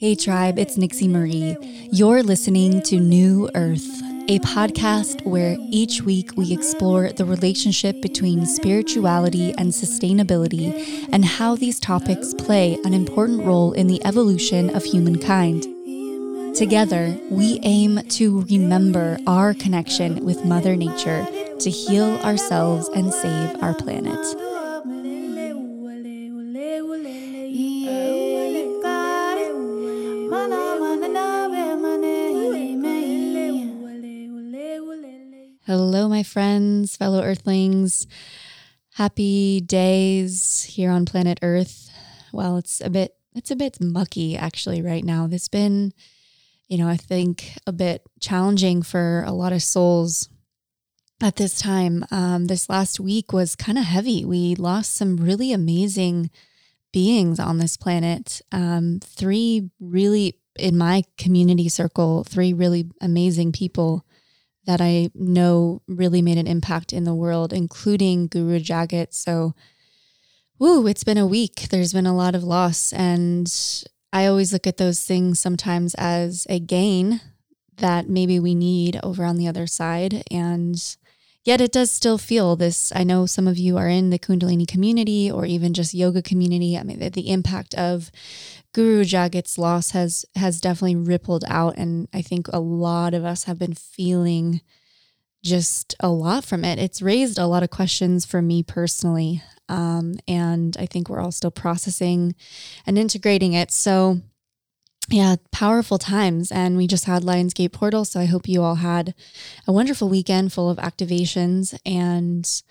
Hey, tribe, it's Nixie Marie. You're listening to New Earth, a podcast where each week we explore the relationship between spirituality and sustainability and how these topics play an important role in the evolution of humankind. Together, we aim to remember our connection with Mother Nature to heal ourselves and save our planet. Hello, my friends, fellow Earthlings. Happy days here on planet Earth. Well, it's a bit it's a bit mucky actually right now. Has been, you know, I think a bit challenging for a lot of souls at this time. Um, this last week was kind of heavy. We lost some really amazing beings on this planet. Um, three really in my community circle, three really amazing people that I know really made an impact in the world, including Guru Jagat. So, woo, it's been a week. There's been a lot of loss. And I always look at those things sometimes as a gain that maybe we need over on the other side. And yet it does still feel this. I know some of you are in the Kundalini community or even just yoga community. I mean, the, the impact of Guru Jagat's loss has has definitely rippled out, and I think a lot of us have been feeling just a lot from it. It's raised a lot of questions for me personally, um, and I think we're all still processing and integrating it. So, yeah, powerful times, and we just had Lionsgate Portal. So I hope you all had a wonderful weekend full of activations and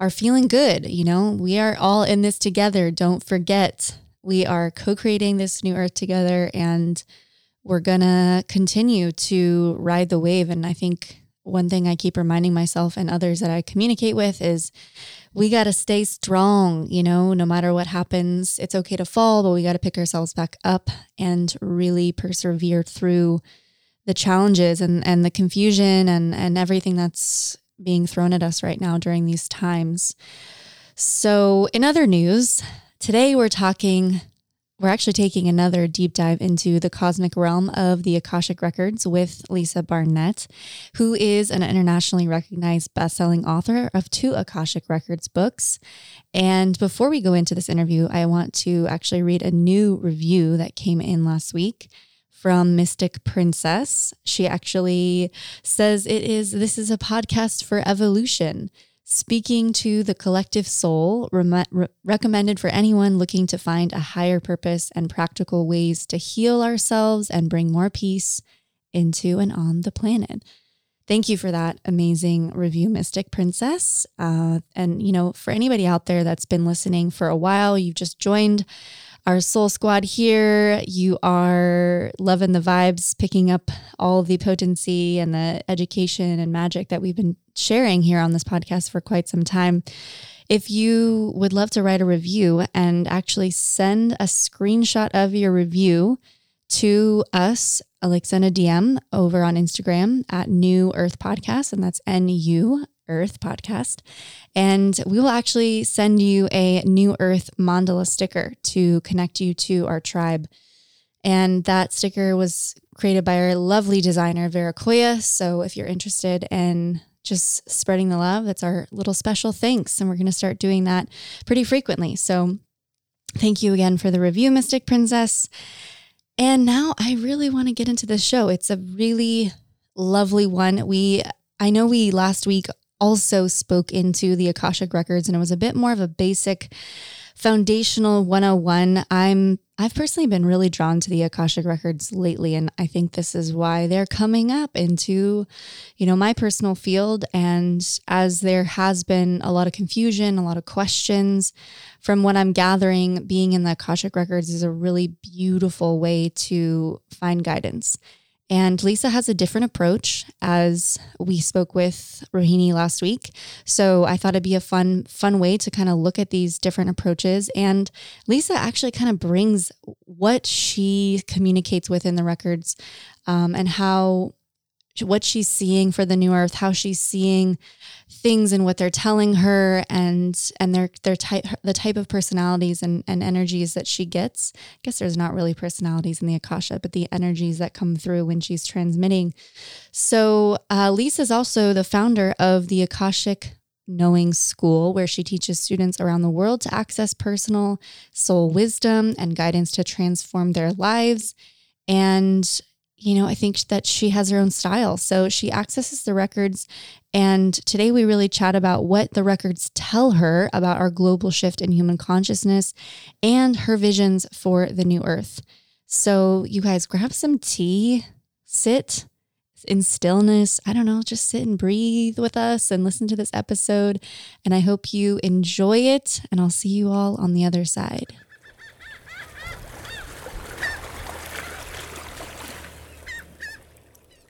are feeling good. You know, we are all in this together. Don't forget we are co creating this new earth together and we're going to continue to ride the wave. And I think one thing I keep reminding myself and others that I communicate with is we got to stay strong, you know, no matter what happens. It's okay to fall, but we got to pick ourselves back up and really persevere through the challenges and, and the confusion and, and everything that's being thrown at us right now during these times. So, in other news, Today, we're talking, we're actually taking another deep dive into the cosmic realm of the Akashic Records with Lisa Barnett, who is an internationally recognized best-selling author of two Akashic Records books. And before we go into this interview, I want to actually read a new review that came in last week from Mystic Princess. She actually says it is this is a podcast for evolution. Speaking to the collective soul, re- re- recommended for anyone looking to find a higher purpose and practical ways to heal ourselves and bring more peace into and on the planet. Thank you for that amazing review, Mystic Princess. Uh, and, you know, for anybody out there that's been listening for a while, you've just joined our soul squad here. You are loving the vibes, picking up all the potency and the education and magic that we've been sharing here on this podcast for quite some time. If you would love to write a review and actually send a screenshot of your review to us, like send a DM over on Instagram at New Earth Podcast, and that's N U Earth podcast. And we will actually send you a New Earth mandala sticker to connect you to our tribe. And that sticker was created by our lovely designer, Vera Koya. So if you're interested in just spreading the love, that's our little special thanks. And we're going to start doing that pretty frequently. So thank you again for the review, Mystic Princess. And now I really want to get into this show. It's a really lovely one. We I know we last week also spoke into the Akashic records and it was a bit more of a basic foundational 101. I'm I've personally been really drawn to the Akashic records lately and I think this is why they're coming up into you know my personal field and as there has been a lot of confusion, a lot of questions from what I'm gathering being in the Akashic records is a really beautiful way to find guidance. And Lisa has a different approach as we spoke with Rohini last week. So I thought it'd be a fun, fun way to kind of look at these different approaches. And Lisa actually kind of brings what she communicates within the records um, and how what she's seeing for the new earth, how she's seeing things and what they're telling her and and their their type the type of personalities and, and energies that she gets. I guess there's not really personalities in the Akasha, but the energies that come through when she's transmitting. So uh, Lisa's also the founder of the Akashic Knowing School, where she teaches students around the world to access personal soul wisdom and guidance to transform their lives. And you know, I think that she has her own style. So she accesses the records. And today we really chat about what the records tell her about our global shift in human consciousness and her visions for the new earth. So, you guys grab some tea, sit in stillness. I don't know, just sit and breathe with us and listen to this episode. And I hope you enjoy it. And I'll see you all on the other side.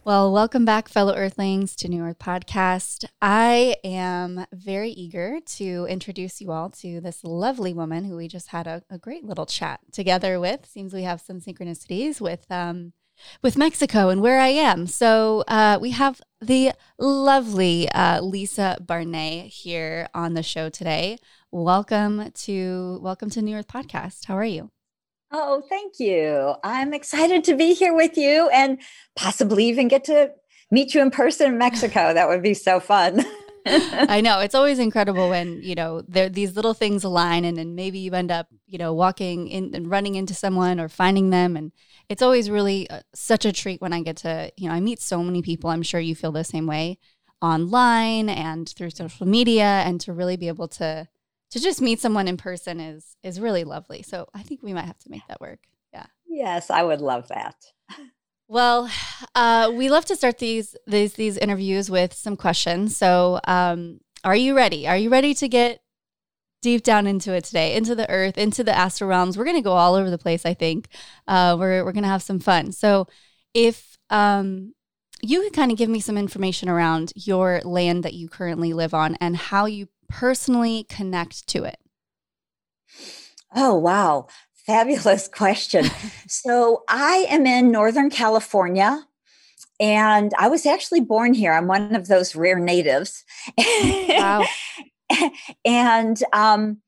Well, welcome back, fellow Earthlings, to New Earth Podcast. I am very eager to introduce you all to this lovely woman who we just had a, a great little chat together with. Seems we have some synchronicities with um, with Mexico and where I am. So uh, we have the lovely uh, Lisa Barnett here on the show today. Welcome to welcome to New Earth Podcast. How are you? Oh, thank you. I'm excited to be here with you and possibly even get to meet you in person in Mexico. That would be so fun. I know it's always incredible when you know there these little things align, and then maybe you end up you know walking in and running into someone or finding them, and it's always really uh, such a treat when I get to you know I meet so many people. I'm sure you feel the same way online and through social media, and to really be able to to just meet someone in person is is really lovely. So I think we might have to make that work. Yeah. Yes, I would love that. Well, uh, we love to start these these these interviews with some questions. So, um, are you ready? Are you ready to get deep down into it today, into the earth, into the astral realms? We're going to go all over the place. I think uh, we're we're going to have some fun. So, if um, you could kind of give me some information around your land that you currently live on and how you personally connect to it? Oh, wow. Fabulous question. so, I am in Northern California and I was actually born here. I'm one of those rare natives. Wow. and um,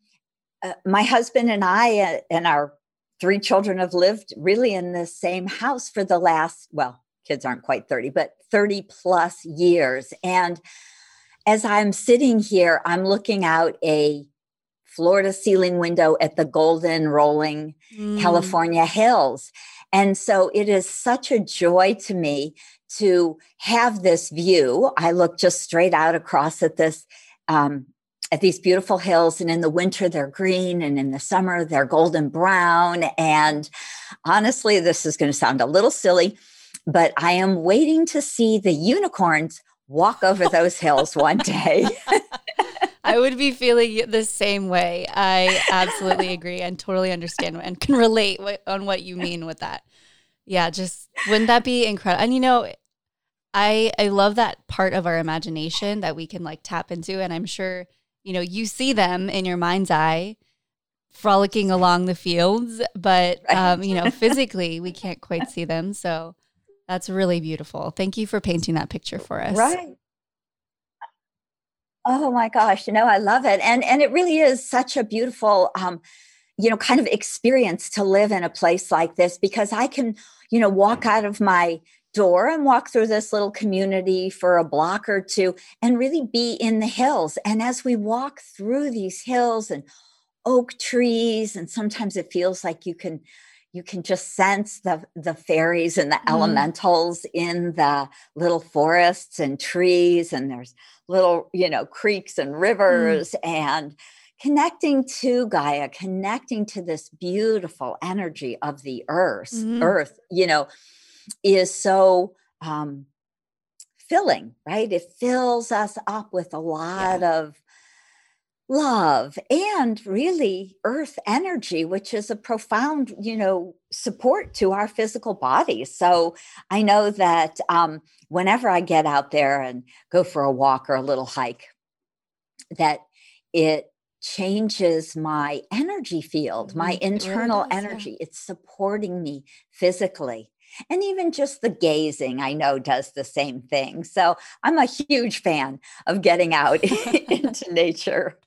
uh, my husband and I uh, and our three children have lived really in the same house for the last, well, kids aren't quite 30, but 30 plus years. And as I'm sitting here, I'm looking out a floor to ceiling window at the golden rolling mm. California hills. And so it is such a joy to me to have this view. I look just straight out across at this um, at these beautiful hills and in the winter they're green and in the summer they're golden brown and honestly this is going to sound a little silly but i am waiting to see the unicorns walk over those hills one day. I would be feeling the same way. I absolutely agree and totally understand and can relate on what you mean with that. Yeah, just wouldn't that be incredible? And you know, I I love that part of our imagination that we can like tap into and I'm sure, you know, you see them in your mind's eye frolicking along the fields, but um, you know, physically we can't quite see them. So that's really beautiful. Thank you for painting that picture for us. Right. Oh my gosh, you know, I love it. And and it really is such a beautiful um you know kind of experience to live in a place like this because I can, you know, walk out of my door and walk through this little community for a block or two and really be in the hills. And as we walk through these hills and oak trees and sometimes it feels like you can you can just sense the the fairies and the mm. elementals in the little forests and trees and there's little you know creeks and mm. rivers mm. and connecting to gaia connecting to this beautiful energy of the earth mm. earth you know is so um filling right it fills us up with a lot yeah. of love and really earth energy which is a profound you know support to our physical bodies so i know that um, whenever i get out there and go for a walk or a little hike that it changes my energy field my mm-hmm. internal really energy yeah. it's supporting me physically And even just the gazing, I know, does the same thing. So I'm a huge fan of getting out into nature.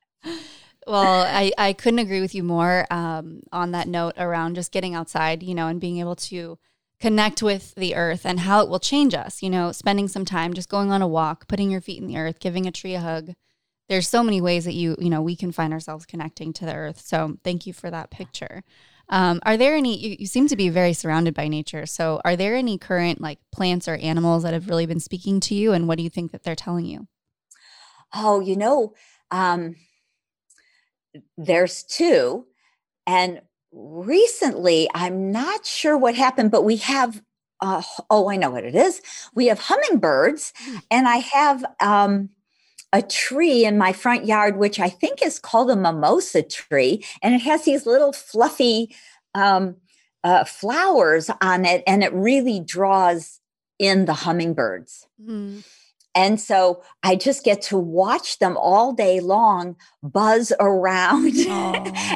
Well, I, I couldn't agree with you more um, on that note around just getting outside, you know, and being able to connect with the earth and how it will change us, you know, spending some time just going on a walk, putting your feet in the earth, giving a tree a hug. There's so many ways that you, you know, we can find ourselves connecting to the earth. So thank you for that picture. Um, are there any, you, you seem to be very surrounded by nature. So are there any current like plants or animals that have really been speaking to you? And what do you think that they're telling you? Oh, you know, um, there's two. And recently, I'm not sure what happened, but we have, uh, oh, I know what it is. We have hummingbirds, hmm. and I have um, a tree in my front yard, which I think is called a mimosa tree, and it has these little fluffy um, uh, flowers on it, and it really draws in the hummingbirds. Mm. And so I just get to watch them all day long buzz around.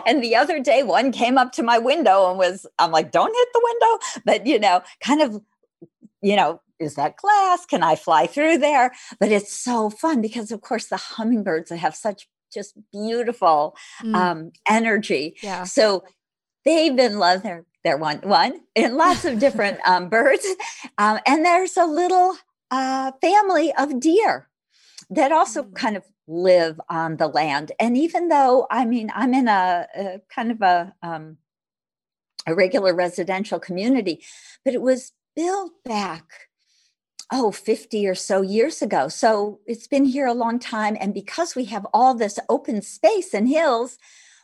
and the other day, one came up to my window and was, I'm like, don't hit the window. But, you know, kind of, you know, is that glass? Can I fly through there? But it's so fun because, of course, the hummingbirds have such just beautiful mm. um, energy. Yeah. So they've been loved. They're, they're one, one, and lots of different um, birds. Um, and there's a little uh, family of deer that also mm. kind of live on the land. And even though, I mean, I'm in a, a kind of a, um, a regular residential community, but it was built back, oh, 50 or so years ago. So it's been here a long time. And because we have all this open space and hills,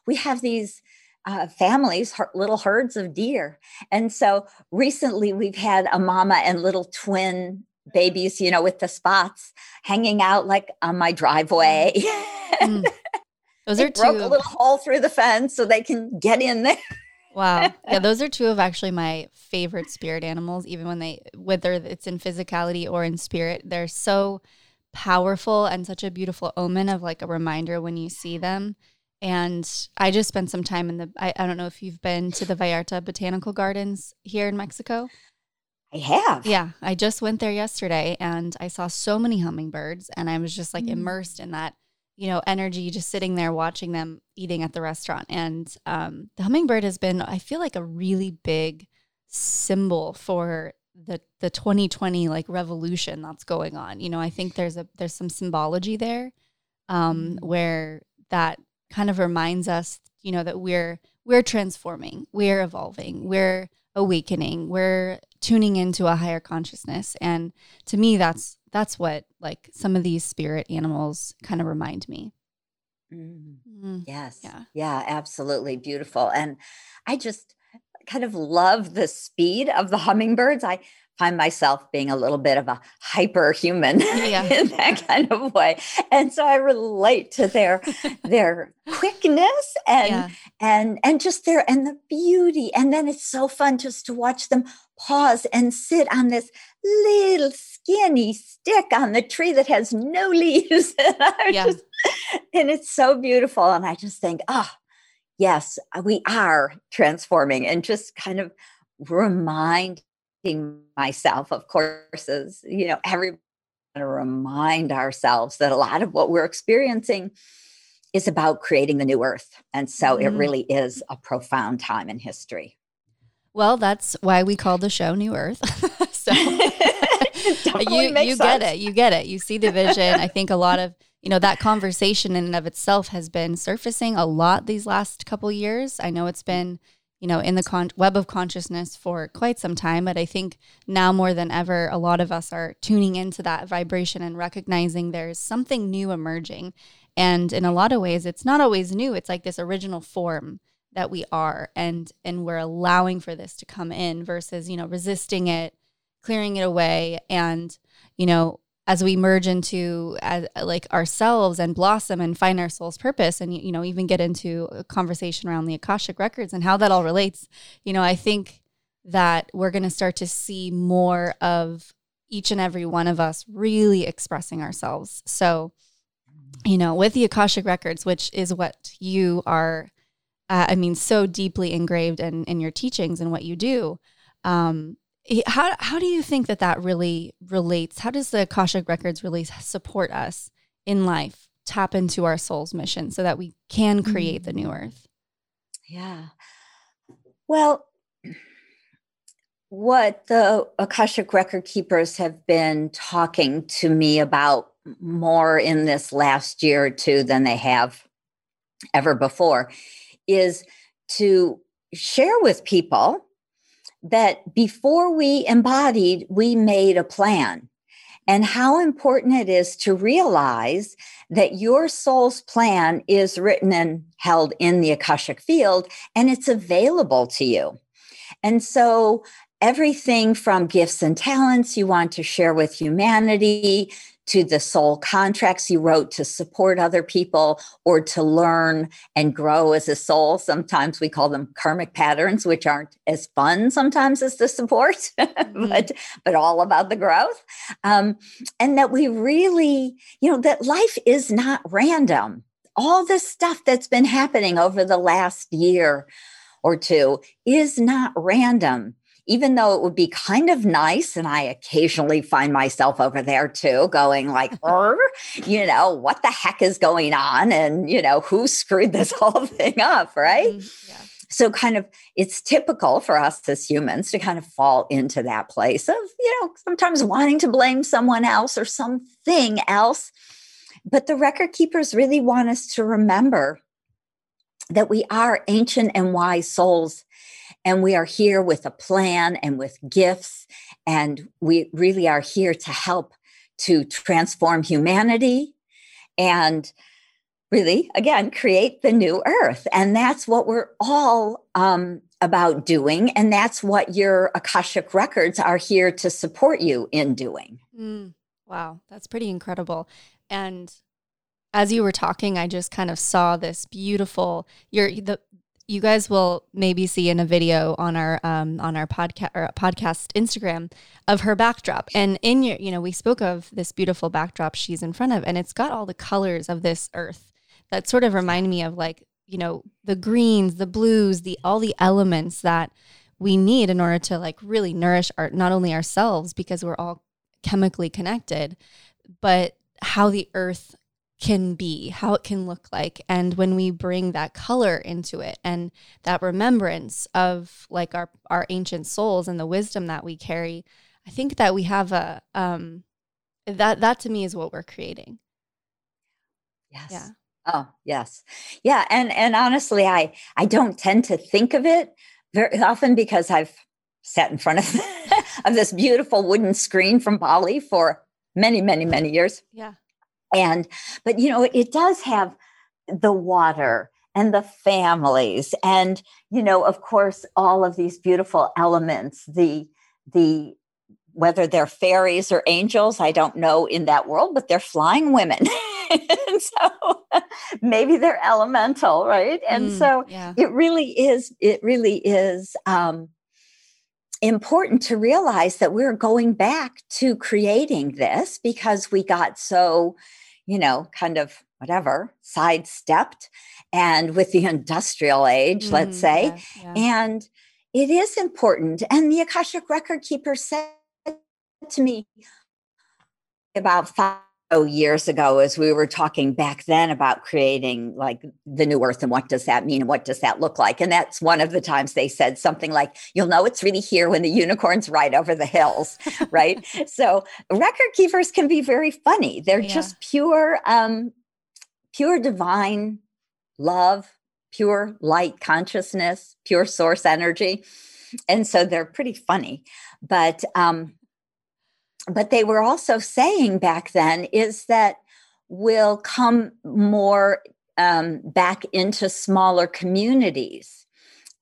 we have these uh, families, little herds of deer. And so recently we've had a mama and little twin babies, you know, with the spots hanging out like on my driveway. Mm. Those are two broke a little hole through the fence so they can get in there. wow. Yeah, those are two of actually my favorite spirit animals, even when they whether it's in physicality or in spirit. They're so powerful and such a beautiful omen of like a reminder when you see them. And I just spent some time in the I, I don't know if you've been to the Vallarta Botanical Gardens here in Mexico. I have. Yeah. I just went there yesterday and I saw so many hummingbirds and I was just like mm. immersed in that, you know, energy, just sitting there watching them eating at the restaurant. And um, the hummingbird has been, I feel like, a really big symbol for the the 2020 like revolution that's going on. You know, I think there's a there's some symbology there um, mm. where that kind of reminds us, you know, that we're we're transforming, we're evolving, we're awakening. We're tuning into a higher consciousness. And to me that's that's what like some of these spirit animals kind of remind me. Mm. Mm. yes. Yeah. Yeah absolutely beautiful. And i just kind of love the speed of the hummingbirds. I find myself being a little bit of a hyper human yeah. in that kind of way and so i relate to their their quickness and yeah. and and just their and the beauty and then it's so fun just to watch them pause and sit on this little skinny stick on the tree that has no leaves and, yeah. just, and it's so beautiful and i just think ah oh, yes we are transforming and just kind of remind myself, of course, is, you know, every to remind ourselves that a lot of what we're experiencing is about creating the new earth. And so mm-hmm. it really is a profound time in history. Well, that's why we call the show New Earth. so you you get it. You get it. You see the vision. I think a lot of you know that conversation in and of itself has been surfacing a lot these last couple years. I know it's been you know, in the con- web of consciousness for quite some time. But I think now more than ever, a lot of us are tuning into that vibration and recognizing there's something new emerging. And in a lot of ways, it's not always new. It's like this original form that we are, and and we're allowing for this to come in versus you know resisting it, clearing it away, and you know as we merge into as, like ourselves and blossom and find our soul's purpose and you know even get into a conversation around the akashic records and how that all relates you know i think that we're going to start to see more of each and every one of us really expressing ourselves. So you know with the akashic records which is what you are uh, i mean so deeply engraved in in your teachings and what you do um how how do you think that that really relates? How does the Akashic Records really support us in life? Tap into our soul's mission so that we can create the new mm. earth. Yeah. Well, what the Akashic record keepers have been talking to me about more in this last year or two than they have ever before is to share with people that before we embodied, we made a plan. And how important it is to realize that your soul's plan is written and held in the Akashic field and it's available to you. And so everything from gifts and talents you want to share with humanity to the soul contracts you wrote to support other people or to learn and grow as a soul. Sometimes we call them karmic patterns, which aren't as fun sometimes as the support, mm-hmm. but but all about the growth. Um, and that we really, you know, that life is not random. All this stuff that's been happening over the last year or two is not random even though it would be kind of nice and i occasionally find myself over there too going like you know what the heck is going on and you know who screwed this whole thing up right mm-hmm. yeah. so kind of it's typical for us as humans to kind of fall into that place of you know sometimes wanting to blame someone else or something else but the record keepers really want us to remember that we are ancient and wise souls and we are here with a plan and with gifts. And we really are here to help to transform humanity and really, again, create the new earth. And that's what we're all um, about doing. And that's what your Akashic records are here to support you in doing. Mm, wow, that's pretty incredible. And as you were talking, I just kind of saw this beautiful your the you guys will maybe see in a video on our um, on our podcast or podcast Instagram of her backdrop. And in your, you know, we spoke of this beautiful backdrop she's in front of, and it's got all the colors of this earth that sort of remind me of like, you know, the greens, the blues, the all the elements that we need in order to like really nourish our not only ourselves because we're all chemically connected, but how the earth can be, how it can look like. And when we bring that color into it and that remembrance of like our our ancient souls and the wisdom that we carry, I think that we have a um that that to me is what we're creating. Yes. Yeah. Oh, yes. Yeah, and and honestly I I don't tend to think of it very often because I've sat in front of of this beautiful wooden screen from Bali for many many many years. Yeah and but you know it does have the water and the families and you know of course all of these beautiful elements the the whether they're fairies or angels i don't know in that world but they're flying women and so maybe they're elemental right and mm, so yeah. it really is it really is um important to realize that we're going back to creating this because we got so you know, kind of whatever, sidestepped and with the industrial age, mm, let's say. Yeah, yeah. And it is important. And the Akashic record keeper said to me about five years ago as we were talking back then about creating like the new earth and what does that mean and what does that look like? And that's one of the times they said something like you'll know it's really here when the unicorns ride over the hills right? So record keepers can be very funny. They're yeah. just pure um pure divine love pure light consciousness pure source energy. And so they're pretty funny. But um but they were also saying back then is that we'll come more um, back into smaller communities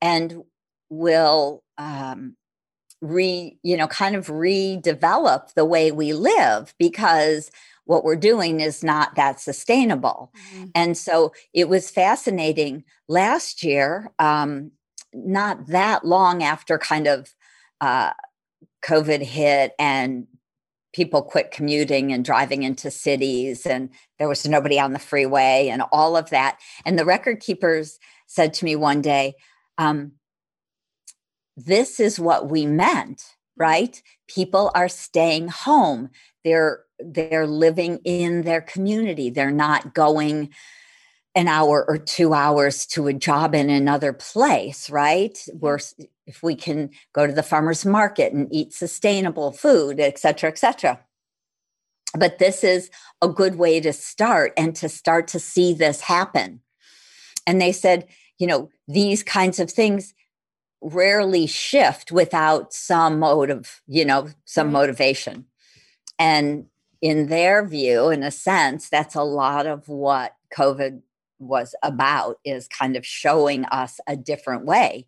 and will um, re you know kind of redevelop the way we live because what we're doing is not that sustainable mm-hmm. and so it was fascinating last year um, not that long after kind of uh, covid hit and people quit commuting and driving into cities and there was nobody on the freeway and all of that and the record keepers said to me one day um, this is what we meant right? People are staying home. They're they're living in their community. They're not going an hour or two hours to a job in another place, right? Where if we can go to the farmer's market and eat sustainable food, et cetera, et cetera. But this is a good way to start and to start to see this happen. And they said, you know, these kinds of things rarely shift without some motive, you know, some right. motivation. And in their view, in a sense, that's a lot of what COVID was about is kind of showing us a different way.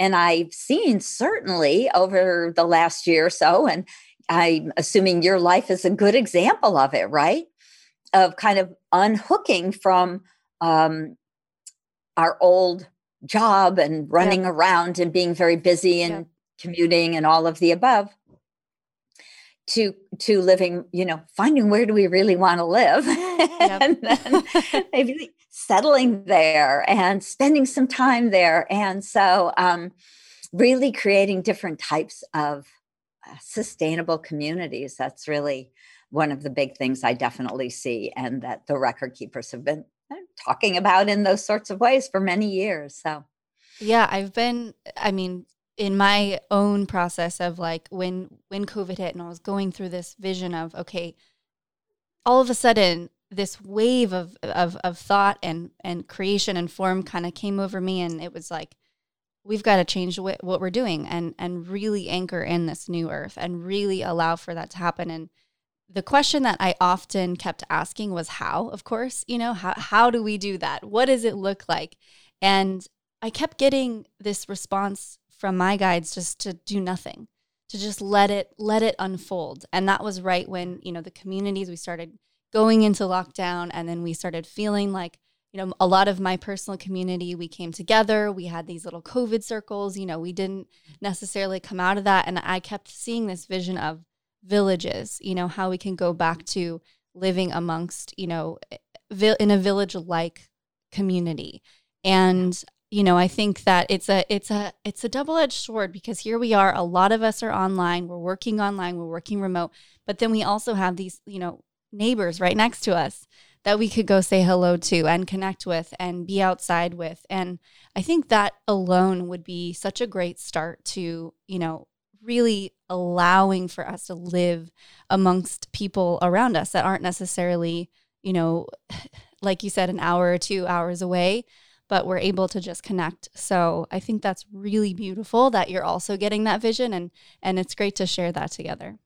And I've seen certainly over the last year or so, and I'm assuming your life is a good example of it, right? Of kind of unhooking from um, our old job and running yep. around and being very busy and yep. commuting and all of the above to to living you know finding where do we really want to live yep. and then maybe settling there and spending some time there and so um, really creating different types of uh, sustainable communities that's really one of the big things i definitely see and that the record keepers have been talking about in those sorts of ways for many years. So, yeah, I've been, I mean, in my own process of like when when COVID hit and I was going through this vision of okay, all of a sudden this wave of of of thought and and creation and form kind of came over me and it was like we've got to change what, what we're doing and and really anchor in this new earth and really allow for that to happen and the question that I often kept asking was how, of course, you know, how, how do we do that? What does it look like? And I kept getting this response from my guides just to do nothing, to just let it, let it unfold. And that was right when, you know, the communities, we started going into lockdown and then we started feeling like, you know, a lot of my personal community, we came together. We had these little COVID circles. You know, we didn't necessarily come out of that. And I kept seeing this vision of villages, you know, how we can go back to living amongst, you know, eh, in a village like community. And you know, I think that it's a it's a it's a double-edged sword because here we are, a lot of us are online, we're working online, we're working remote, but then we also have these, you know, neighbors right next to us that we could go say hello to and connect with and be outside with. And I think that alone would be such a great start to, you know, really allowing for us to live amongst people around us that aren't necessarily, you know, like you said, an hour or two hours away, but we're able to just connect. So I think that's really beautiful that you're also getting that vision and and it's great to share that together.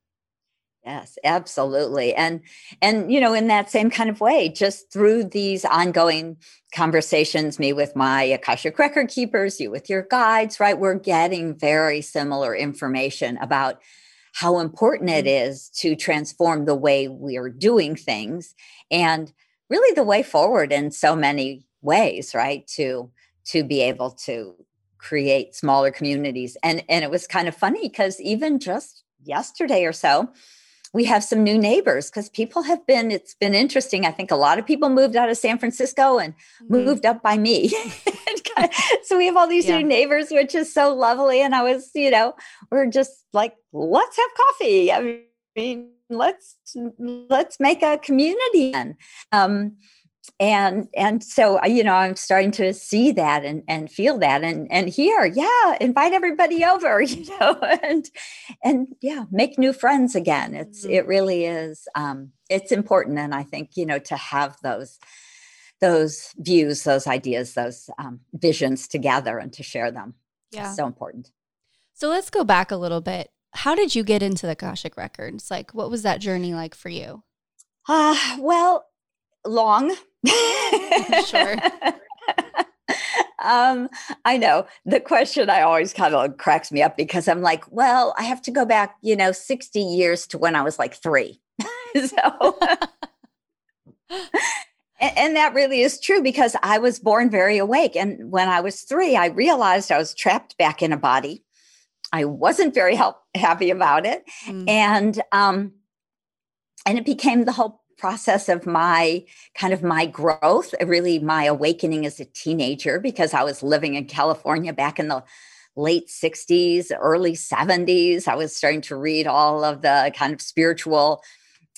Yes, absolutely. And and you know, in that same kind of way, just through these ongoing conversations, me with my Akashic record keepers, you with your guides, right? We're getting very similar information about how important it mm-hmm. to transform the way we're doing things and really the way forward in so many ways, right? To to be able to create smaller communities. And and it was kind of funny because even just yesterday or so, we have some new neighbors because people have been it's been interesting i think a lot of people moved out of san francisco and mm-hmm. moved up by me so we have all these yeah. new neighbors which is so lovely and i was you know we're just like let's have coffee i mean let's let's make a community and um and and so uh, you know i'm starting to see that and and feel that and and here yeah invite everybody over you know and and yeah make new friends again. It's mm-hmm. it really is um it's important and i think you know to have those those views those ideas those um, visions together and to share them. Yeah. it's so important. So let's go back a little bit. How did you get into the akashic records? Like what was that journey like for you? Uh well long sure. um, I know the question I always kind of cracks me up because I'm like, well, I have to go back, you know, 60 years to when I was like three. so, and, and that really is true because I was born very awake. And when I was three, I realized I was trapped back in a body. I wasn't very help, happy about it. Mm. And, um, and it became the whole process of my kind of my growth, really my awakening as a teenager, because I was living in California back in the late 60s, early 70s. I was starting to read all of the kind of spiritual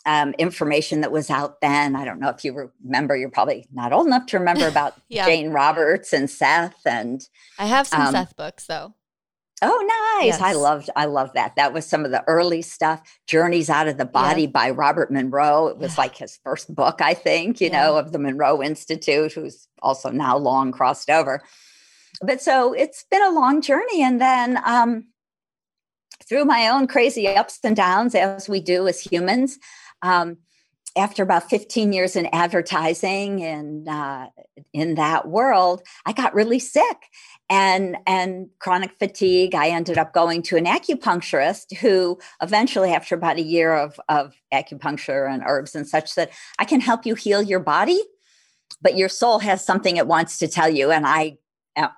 um, information that was out then. I don't know if you remember, you're probably not old enough to remember about yeah. Jane Roberts and Seth. And I have some um, Seth books though. Oh, nice. Yes. I loved, I love that. That was some of the early stuff. Journeys Out of the Body yeah. by Robert Monroe. It was yeah. like his first book, I think, you know, of the Monroe Institute, who's also now long crossed over. But so it's been a long journey. And then um, through my own crazy ups and downs, as we do as humans, um, after about 15 years in advertising and uh, in that world, I got really sick and and chronic fatigue. I ended up going to an acupuncturist who eventually, after about a year of, of acupuncture and herbs and such, said, I can help you heal your body, but your soul has something it wants to tell you. And I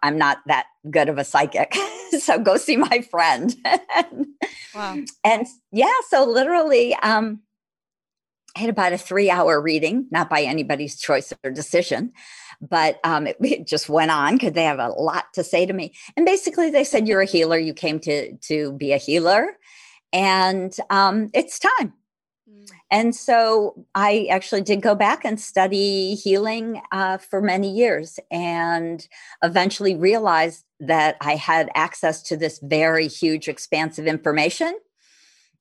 I'm not that good of a psychic. so go see my friend. wow. And yeah, so literally um I had about a three hour reading, not by anybody's choice or decision, but um, it, it, just went on because they have a lot to say to me. And basically, they said, You're a healer. You came to, to be a healer, and um, it's time. Mm. And so I actually did go back and study healing uh, for many years and eventually realized that I had access to this very huge, expansive information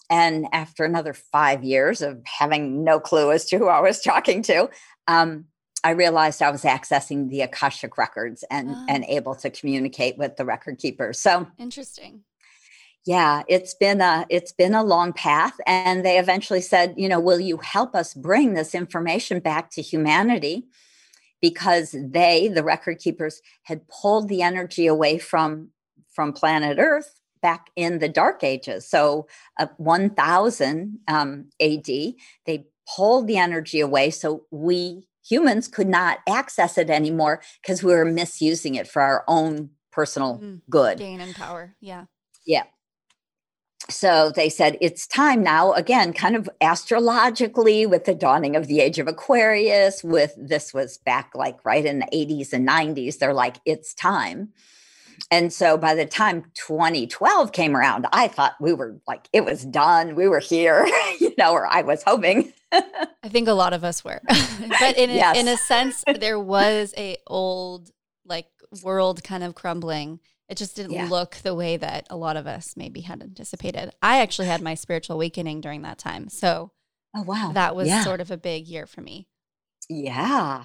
and after another five years of having no clue as to who I was talking to, um, I realized I was accessing the Akashic records and oh. and able to communicate with the record keepers. So interesting. Yeah, it's been a it's been a long path, and they eventually said, you know, will you help us bring this information back to humanity? Because they, the record keepers, had pulled the energy away from from planet Earth back in the dark ages. So uh, 1000 um, ad they pulled the energy away so we humans could not access it anymore because we were misusing it for our own personal mm, good. gain and power yeah. Yeah. So they said it's time now again kind of astrologically with the dawning of the age of aquarius with this was back like right in the 80s and 90s they're like it's time and so by the time 2012 came around, I thought we were like, it was done. We were here, you know, or I was hoping. I think a lot of us were. but in, yes. a, in a sense, there was a old like world kind of crumbling. It just didn't yeah. look the way that a lot of us maybe had anticipated. I actually had my spiritual awakening during that time. So Oh wow. That was yeah. sort of a big year for me. Yeah.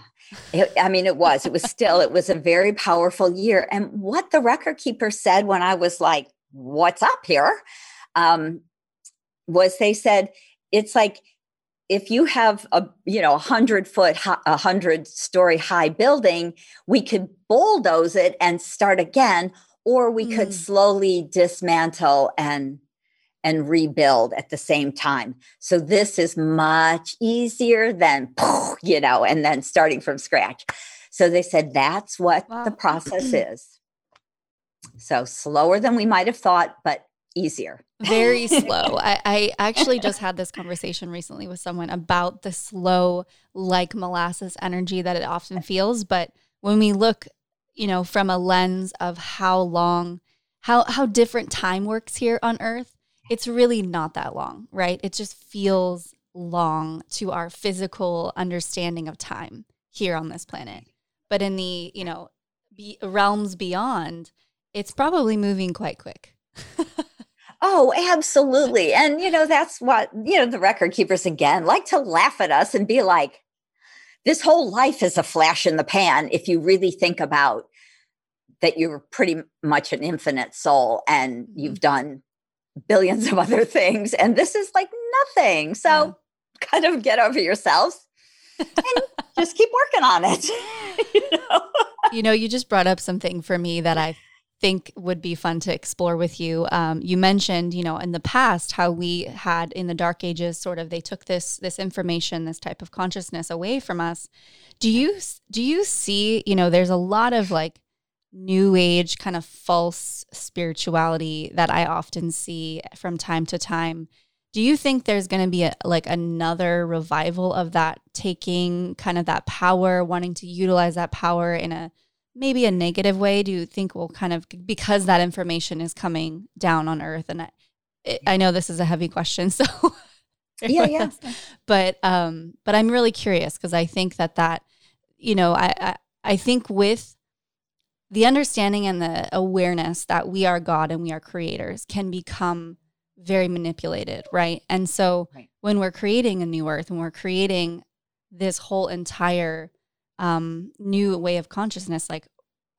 It, I mean, it was, it was still, it was a very powerful year. And what the record keeper said when I was like, what's up here? Um, was they said, it's like, if you have a you know a hundred foot a hundred story high building we could bulldoze it and start again or we mm. could slowly dismantle and and rebuild at the same time. So this is much easier than, you know, and then starting from scratch. So they said that's what wow. the process is. So slower than we might have thought, but easier. Very slow. I, I actually just had this conversation recently with someone about the slow, like molasses energy that it often feels. But when we look, you know, from a lens of how long, how how different time works here on Earth, it's really not that long, right? It just feels long to our physical understanding of time here on this planet. But in the, you know, be, realms beyond, it's probably moving quite quick. oh, absolutely. And, you know, that's what, you know, the record keepers again like to laugh at us and be like, this whole life is a flash in the pan if you really think about that you're pretty much an infinite soul and you've mm-hmm. done billions of other things. And this is like nothing. So yeah. kind of get over yourselves and just keep working on it. you, know? you know, you just brought up something for me that I think would be fun to explore with you. Um, you mentioned, you know, in the past how we had in the dark ages, sort of they took this this information, this type of consciousness away from us. Do you do you see, you know, there's a lot of like new age kind of false spirituality that I often see from time to time. Do you think there's going to be a, like another revival of that taking kind of that power, wanting to utilize that power in a maybe a negative way do you think we'll kind of because that information is coming down on earth and i, I know this is a heavy question so yeah yeah but um but i'm really curious because i think that that you know I, I i think with the understanding and the awareness that we are god and we are creators can become very manipulated right and so right. when we're creating a new earth when we're creating this whole entire um, new way of consciousness like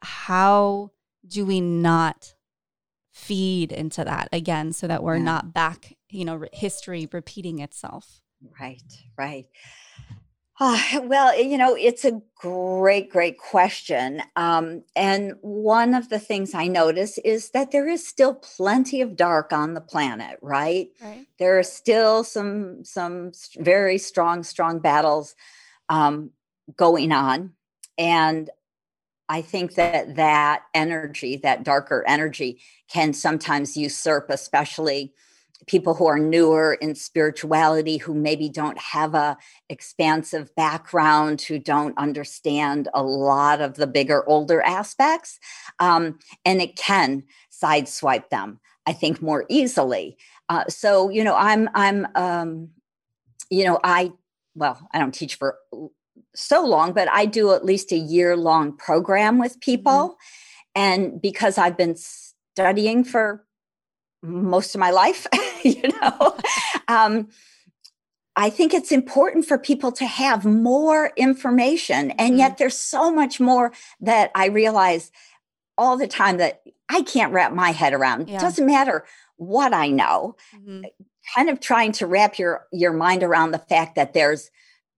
how do we not feed into that again so that we're yeah. not back you know history repeating itself right right uh, well you know it's a great great question um, and one of the things i notice is that there is still plenty of dark on the planet right, right. there are still some some very strong strong battles um, going on. And I think that that energy, that darker energy, can sometimes usurp, especially people who are newer in spirituality who maybe don't have a expansive background who don't understand a lot of the bigger older aspects um, and it can sideswipe them i think more easily uh, so you know i'm i'm um, you know i well i don't teach for so long, but I do at least a year long program with people. Mm-hmm. And because I've been studying for most of my life, you know, um, I think it's important for people to have more information. And mm-hmm. yet there's so much more that I realize all the time that I can't wrap my head around. Yeah. It doesn't matter what I know. Mm-hmm. Kind of trying to wrap your your mind around the fact that there's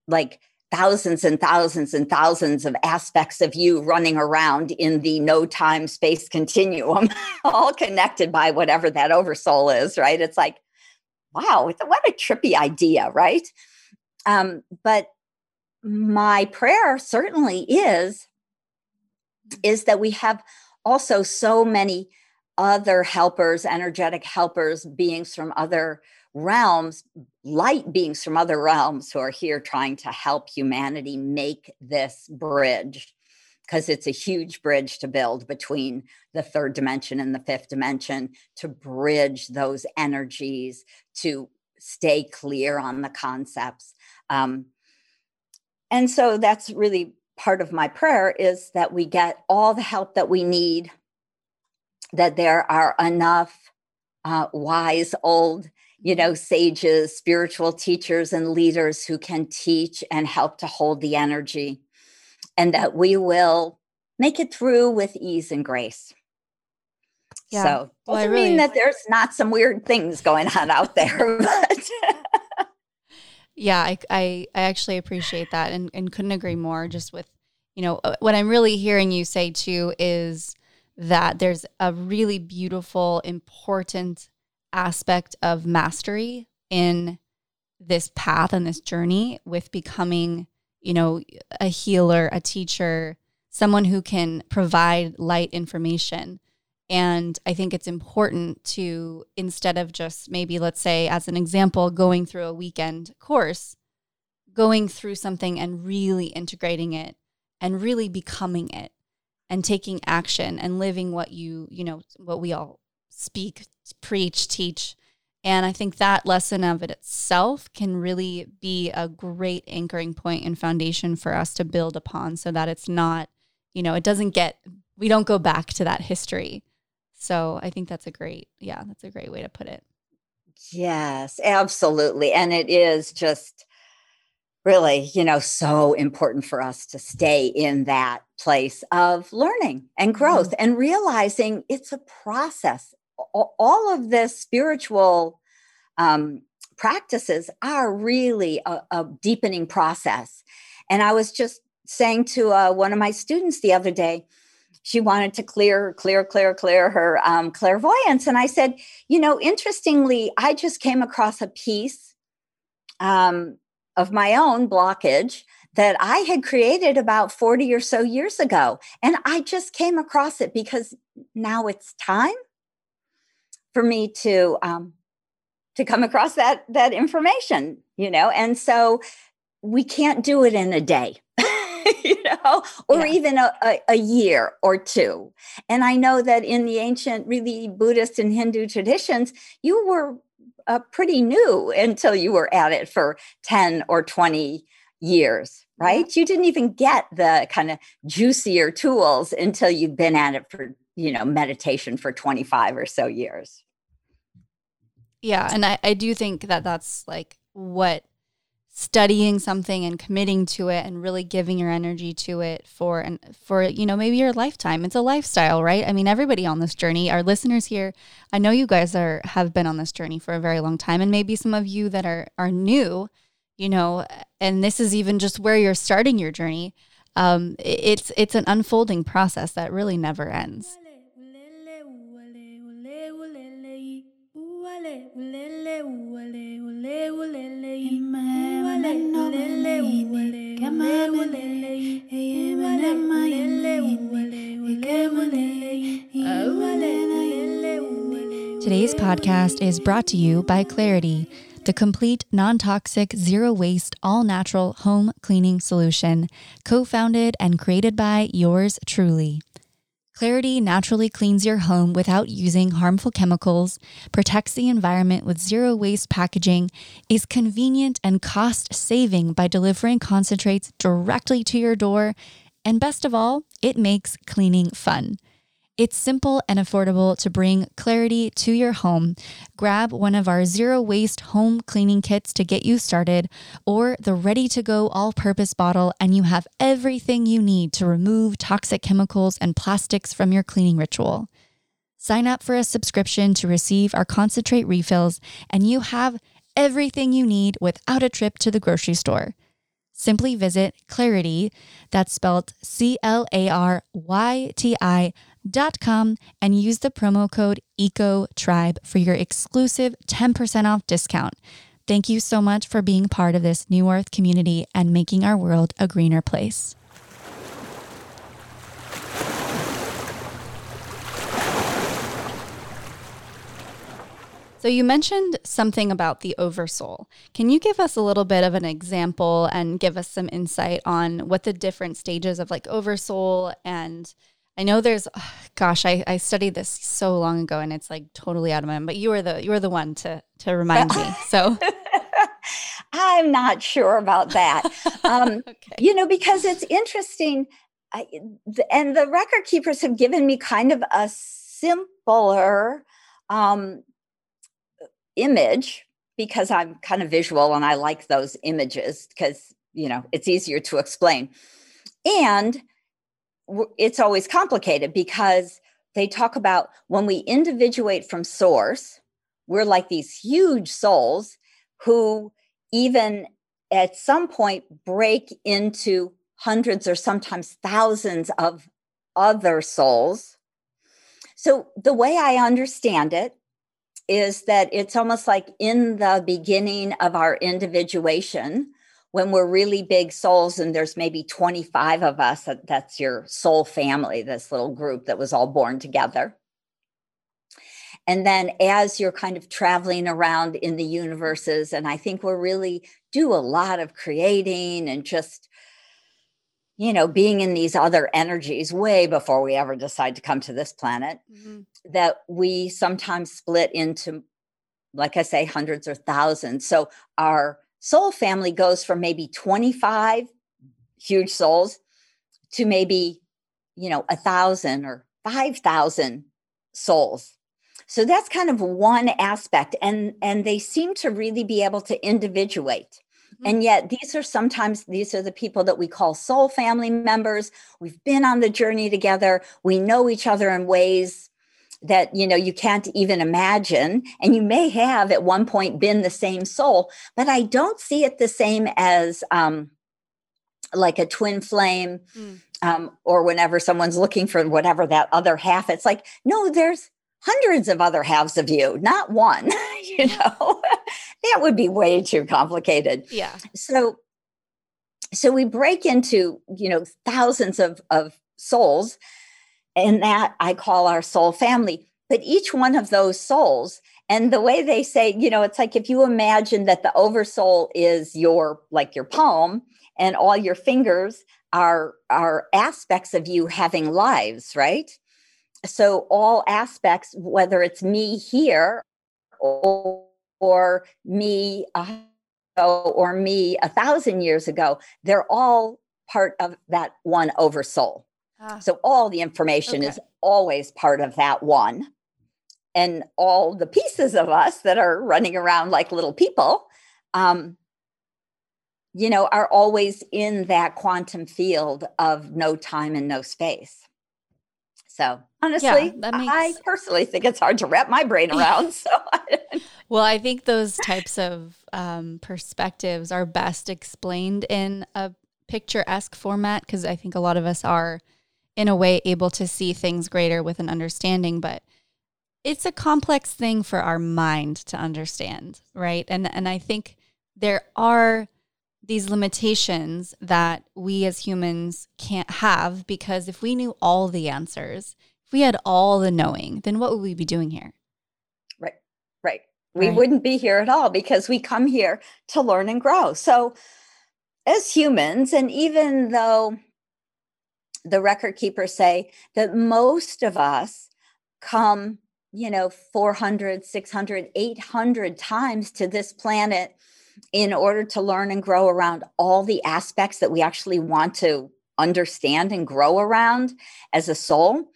like thousands and thousands and thousands of aspects of you running around in the no time space continuum, all connected by whatever that oversoul is, right? It's like, wow, what a trippy idea, right? Um, but my prayer certainly is is that we have also so many other helpers energetic helpers beings from other realms, light beings from other realms who are here trying to help humanity make this bridge because it's a huge bridge to build between the third dimension and the fifth dimension to bridge those energies to stay clear on the concepts um, and so that's really part of my prayer is that we get all the help that we need that there are enough uh, wise old you know, sages, spiritual teachers, and leaders who can teach and help to hold the energy, and that we will make it through with ease and grace. Yeah. So doesn't well, I really... mean that there's not some weird things going on out there, but yeah, I, I I actually appreciate that and, and couldn't agree more. Just with you know uh, what I'm really hearing you say too is that there's a really beautiful, important aspect of mastery in this path and this journey with becoming, you know, a healer, a teacher, someone who can provide light information. And I think it's important to, instead of just maybe, let's say, as an example, going through a weekend course, going through something and really integrating it and really becoming it and taking action and living what you, you know, what we all speak, preach, teach. And I think that lesson of it itself can really be a great anchoring point and foundation for us to build upon so that it's not, you know, it doesn't get, we don't go back to that history. So I think that's a great, yeah, that's a great way to put it. Yes, absolutely. And it is just really, you know, so important for us to stay in that place of learning and growth mm-hmm. and realizing it's a process all of this spiritual um, practices are really a, a, deepening process. And I was just saying to uh, one of my students the other day, she wanted to clear, clear, clear, clear her um, clairvoyance. And I said, you know, interestingly, I just came across a piece um, of my own blockage that I had created about 40 or so years ago. And I just came across it because now it's time for me to um, to come across that that information you know and so we can't do it in a day you know, or yeah. even a, a, a, year or two. And I know that in the ancient, really Buddhist and Hindu traditions, you were uh, pretty new until you were at it for 10 or 20 years, right? You didn't even get the kind of juicier tools until you've been at it for, you know, meditation for 25 or so years. Yeah. And I, I do think that that's like what studying something and committing to it and really giving your energy to it for and for you know maybe your lifetime it's a lifestyle right i mean everybody on this journey our listeners here i know you guys are have been on this journey for a very long time and maybe some of you that are are new you know and this is even just where you're starting your journey um, it's it's an unfolding process that really never ends Today's podcast is brought to you by Clarity, the complete non toxic, zero waste, all natural home cleaning solution, co founded and created by yours truly. Clarity naturally cleans your home without using harmful chemicals, protects the environment with zero waste packaging, is convenient and cost saving by delivering concentrates directly to your door, and best of all, it makes cleaning fun. It's simple and affordable to bring clarity to your home. Grab one of our zero waste home cleaning kits to get you started, or the ready to go all purpose bottle, and you have everything you need to remove toxic chemicals and plastics from your cleaning ritual. Sign up for a subscription to receive our concentrate refills, and you have everything you need without a trip to the grocery store simply visit Clarity, that's spelled C L A R Y T I com and use the promo code EcoTribe for your exclusive 10% off discount. Thank you so much for being part of this New Earth community and making our world a greener place. So, you mentioned something about the oversoul. Can you give us a little bit of an example and give us some insight on what the different stages of like oversoul and I know there's, gosh, I, I studied this so long ago and it's like totally out of my mind. But you were the you were the one to to remind me. So I'm not sure about that. Um, okay. You know, because it's interesting, I, and the record keepers have given me kind of a simpler um, image because I'm kind of visual and I like those images because you know it's easier to explain. And it's always complicated because they talk about when we individuate from source, we're like these huge souls who even at some point break into hundreds or sometimes thousands of other souls. So the way I understand it is that it's almost like in the beginning of our individuation, when we're really big souls and there's maybe 25 of us that, that's your soul family this little group that was all born together and then as you're kind of traveling around in the universes and i think we're really do a lot of creating and just you know being in these other energies way before we ever decide to come to this planet mm-hmm. that we sometimes split into like i say hundreds or thousands so our soul family goes from maybe 25 huge souls to maybe you know a thousand or five thousand souls. So that's kind of one aspect and and they seem to really be able to individuate. Mm-hmm. and yet these are sometimes these are the people that we call soul family members. We've been on the journey together. We know each other in ways that you know you can't even imagine. And you may have at one point been the same soul but i don't see it the same as um like a twin flame mm. um or whenever someone's looking for whatever that other half it's like no there's hundreds of other halves of you not one you know? That would be way too complicated. Yeah. So so we break into you know thousands of of souls and that I call our soul family. But each one of those souls, and the way they say, you know, it's like if you imagine that the oversoul is your like your palm and all your fingers are are aspects of you having lives, right? So all aspects, whether it's me here or, or me or me a thousand years ago, they're all part of that one oversoul. Ah. So all the information okay. is always part of that one. And all the pieces of us that are running around like little people, um, you know, are always in that quantum field of no time and no space. So honestly, yeah, makes... I personally think it's hard to wrap my brain around. So, well, I think those types of um, perspectives are best explained in a picturesque format because I think a lot of us are, in a way, able to see things greater with an understanding, but it's a complex thing for our mind to understand, right? And and I think there are these limitations that we as humans can't have because if we knew all the answers, if we had all the knowing, then what would we be doing here? Right. Right. We right. wouldn't be here at all because we come here to learn and grow. So as humans, and even though the record keepers say that most of us come, you know, 400, 600, 800 times to this planet in order to learn and grow around all the aspects that we actually want to understand and grow around as a soul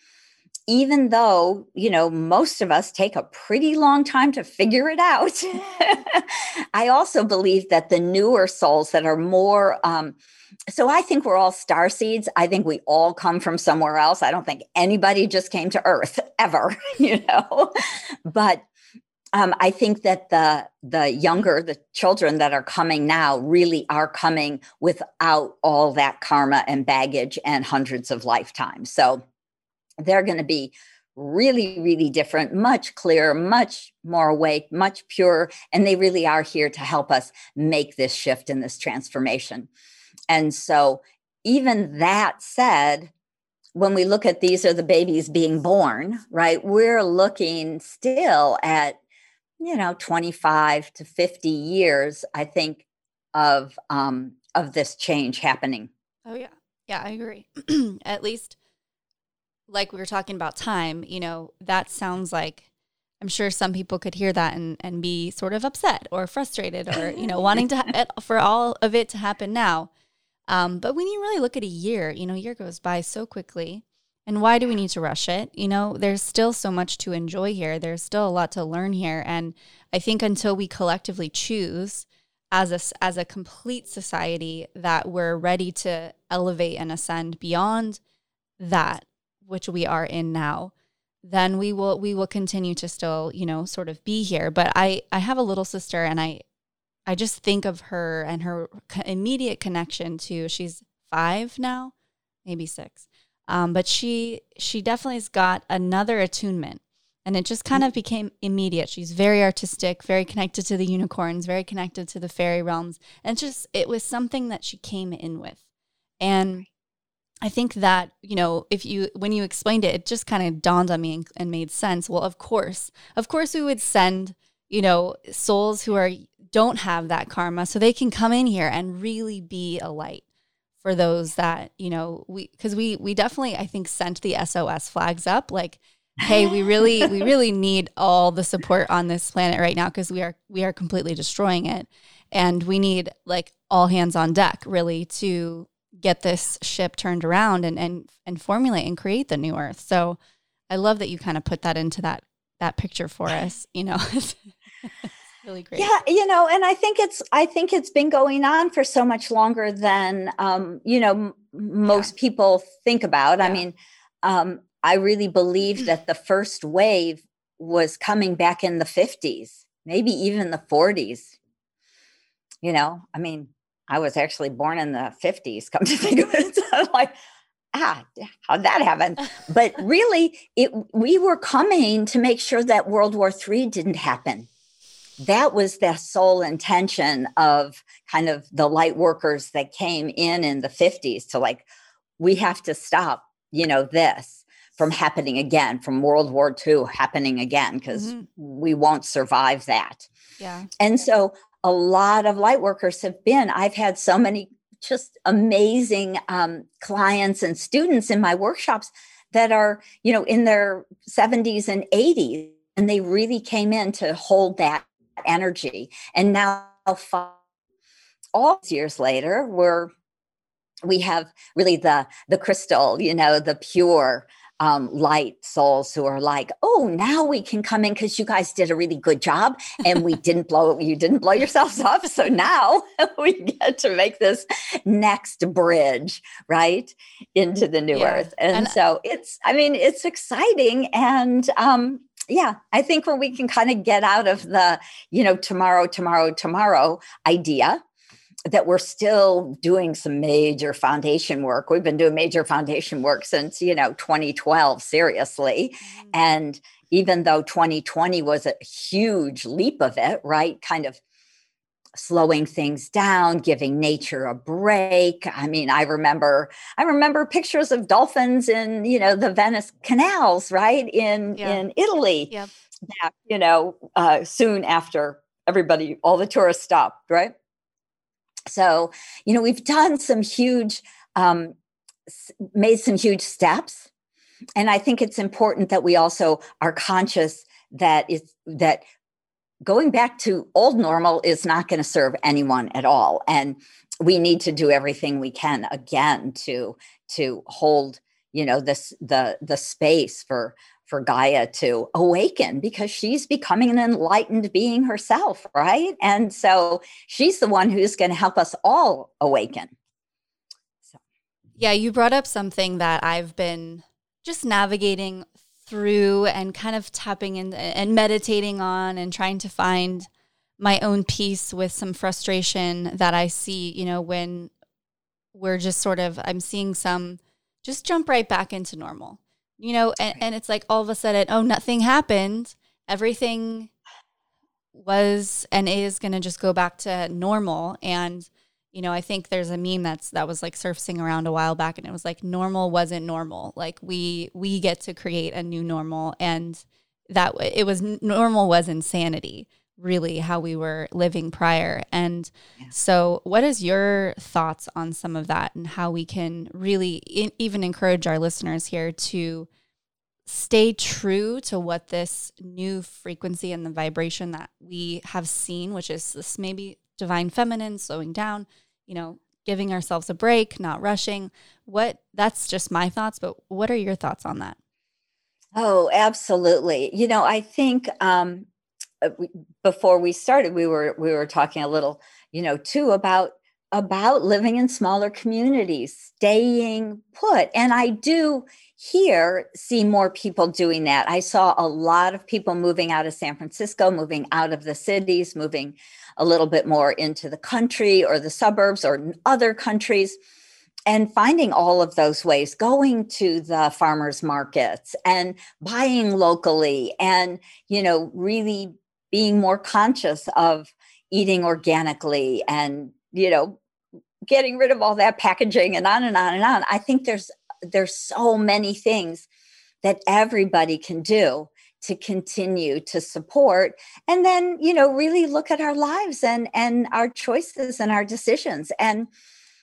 even though you know most of us take a pretty long time to figure it out i also believe that the newer souls that are more um, so i think we're all star seeds. I think we all come from somewhere else. I don't think anybody just came to earth ever you know? But um, I think that the the younger the children that are coming now really are coming without all that karma and baggage and hundreds of lifetimes. So they're going to be really, really different, much clearer, much more awake, much purer. And they really are here to help us make this shift and this transformation. And so, even that said, when we look at these are the babies being born, right? We're looking still at, you know, 25 to 50 years, I think, of um, of this change happening. Oh yeah. Yeah, I agree. at least like we were talking about time, you know, that sounds like I'm sure some people could hear that and, and be sort of upset or frustrated or, you know, wanting to ha- for all of it to happen now. Um, but when you really look at a year, you know, a year goes by so quickly. And why do we need to rush it? You know, there's still so much to enjoy here. There's still a lot to learn here. And I think until we collectively choose as a, as a complete society that we're ready to elevate and ascend beyond that, which we are in now, then we will we will continue to still, you know, sort of be here. But I I have a little sister and I I just think of her and her immediate connection to she's 5 now, maybe 6. Um, but she she definitely has got another attunement and it just kind of became immediate she's very artistic very connected to the unicorns very connected to the fairy realms and just it was something that she came in with and I think that, you know, if you, when you explained it, it just kind of dawned on me and, and, made sense. Well, of course, of course, we would send, you know, souls who are, don't have that karma so they can come in here and really be a light for those that, you know, we, cause we, we definitely, I think, sent the SOS flags up like, hey, we really, we really need all the support on this planet right now because we are, we are completely destroying it. And we need like all hands on deck really to get this ship turned around and and and formulate and create the new earth. So I love that you kind of put that into that that picture for us, you know. really great. Yeah, you know, and I think it's I think it's been going on for so much longer than um, you know, m- most yeah. people think about. Yeah. I mean, um, I really believe that the first wave was coming back in the 50s, maybe even the 40s. You know, I mean, I was actually born in the 50s, come to think of it. So like, ah, how'd that happen? But really, it we were coming to make sure that World War III didn't happen. That was the sole intention of kind of the light workers that came in in the 50s to like, we have to stop, you know, this from happening again, from World War II happening again, because mm-hmm. we won't survive that. Yeah. And so a lot of light workers have been. I've had so many just amazing um, clients and students in my workshops that are, you know, in their 70s and 80s. And they really came in to hold that energy. And now, all years later, we're we have really the the crystal, you know, the pure um, light souls who are like, oh, now we can come in because you guys did a really good job and we didn't blow you didn't blow yourselves up. So now we get to make this next bridge right into the new yeah. earth. And, and, so it's, I mean, it's exciting and um, yeah, I think when we can kind of get out of the, you know, tomorrow, tomorrow, tomorrow idea that we're still doing some major foundation work. We've been doing major foundation work since, you know, 2012, seriously. Mm-hmm. And even though 2020 was a huge leap of it, right? Kind of slowing things down giving nature a break i mean i remember i remember pictures of dolphins in you know the venice canals right in yeah. in italy yep. that you know uh, soon after everybody all the tourists stopped right so, you know, we've done some huge, um, made some huge steps. And I think it's important that we also are conscious that it's that going back to old normal is not going to serve anyone at all. And we need to do everything we can again to to hold you know this the the space for for Gaia to awaken because she's becoming an enlightened being herself, right? And so she's the one who's going to help us all awaken. So. Yeah, you brought up something that I've been just navigating through and kind of tapping in and meditating on and trying to find my own peace with some frustration that I see, you know, when we're just sort of, I'm seeing some just jump right back into normal you know, and, and it's like all of a sudden, oh, nothing happened. Everything was and is going to just go back to normal. And, you know, I think there's a meme that's that was like surfacing around a while back and it was like normal wasn't normal. Like we we get to create a new normal and that it was normal was insanity really how we were living prior. And yeah. so, what is your thoughts on some of that and how we can really in, even encourage our listeners here to stay true to what this new frequency and the vibration that we have seen, which is this maybe divine feminine slowing down, you know, giving ourselves a break, not rushing. What that's just my thoughts, but what are your thoughts on that? Oh, absolutely. You know, I think um, Uh, before we started, we were we were talking a little, you know, too about about living in smaller communities, staying put, and I do here see more people doing that. I saw a lot of people moving out of San Francisco, moving out of the cities, moving a little bit more into the country or the suburbs or other countries and finding all of those ways going to the farmers markets and buying locally and you know really being more conscious of eating organically and you know getting rid of all that packaging and on and on and on. I think there's there's so many things that everybody can do to continue to support and then you know really look at our lives and and our choices and our decisions. And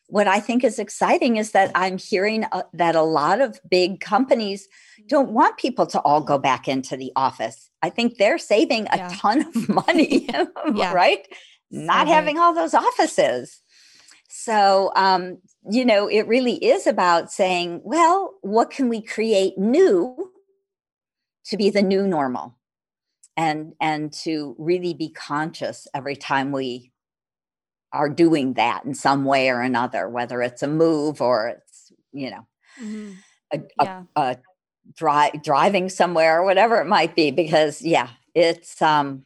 what i think is exciting is that i'm hearing uh, that a lot of big companies don't want people to all go back into the office. I think they're saving a yeah. ton of money, yeah. right? Not having all those offices. So, um, you know, it really is about saying, well, what can we create new to be the new normal? And and to really be conscious every time we are doing that in some way or another, whether it's a move or it's, you know, mm-hmm. a, yeah. a, a dri- driving somewhere or whatever it might be because yeah it's um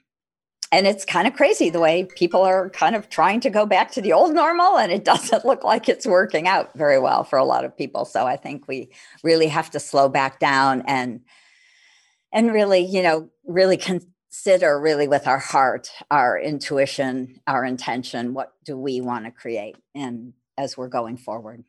and it's kind of crazy the way people are kind of trying to go back to the old normal and it doesn't look like it's working out very well for a lot of people so i think we really have to slow back down and and really you know really consider really with our heart our intuition our intention what do we want to create and as we're going forward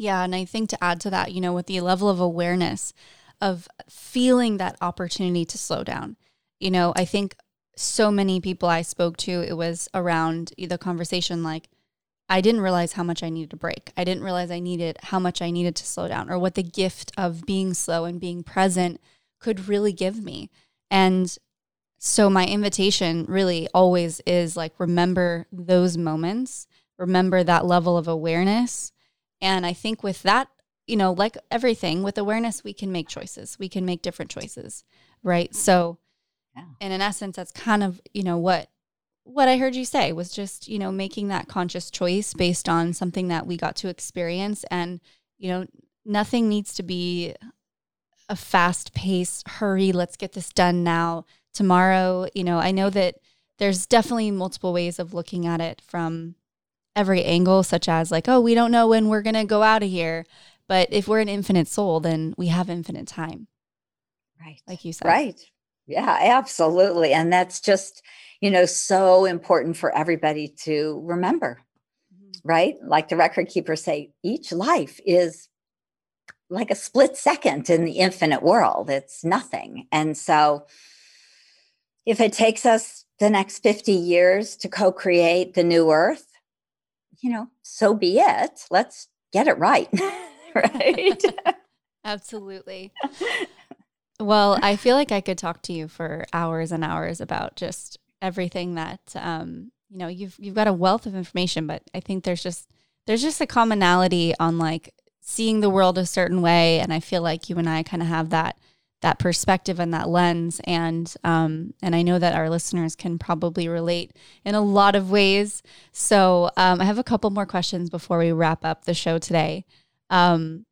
yeah. And I think to add to that, you know, with the level of awareness of feeling that opportunity to slow down, you know, I think so many people I spoke to, it was around the conversation like, I didn't realize how much I needed to break. I didn't realize I needed how much I needed to slow down or what the gift of being slow and being present could really give me. And so my invitation really always is like remember those moments, remember that level of awareness. And I think with that, you know, like everything with awareness, we can make choices. We can make different choices, right? So, yeah. and in an essence, that's kind of, you know, what what I heard you say was just, you know, making that conscious choice based on something that we got to experience. And, you know, nothing needs to be a fast pace, hurry, let's get this done now. Tomorrow, you know, I know that there's definitely multiple ways of looking at it from every angle, such as like, oh, we don't know when we're going to go out of here. But if we're an infinite soul, then we have infinite time. Right. Like you said. Right. Yeah, absolutely. And that's just, you know, so important for everybody to remember, mm-hmm. right? Like the record keepers say, each life is like a split second in the infinite world. It's nothing. And so if it takes us the next 50 years to co create the new earth, you know, so be it. Let's get it right. right. Absolutely. Well, I feel like I could talk to you for hours and hours about just everything that um, you know you've you've got a wealth of information but i think there's just there's just a commonality on like seeing the world a certain way and i feel like you and i kind of have that that perspective and that lens and um, and i know that our listeners can probably relate in a lot of ways so um, i have a couple more questions before we wrap up the show today um,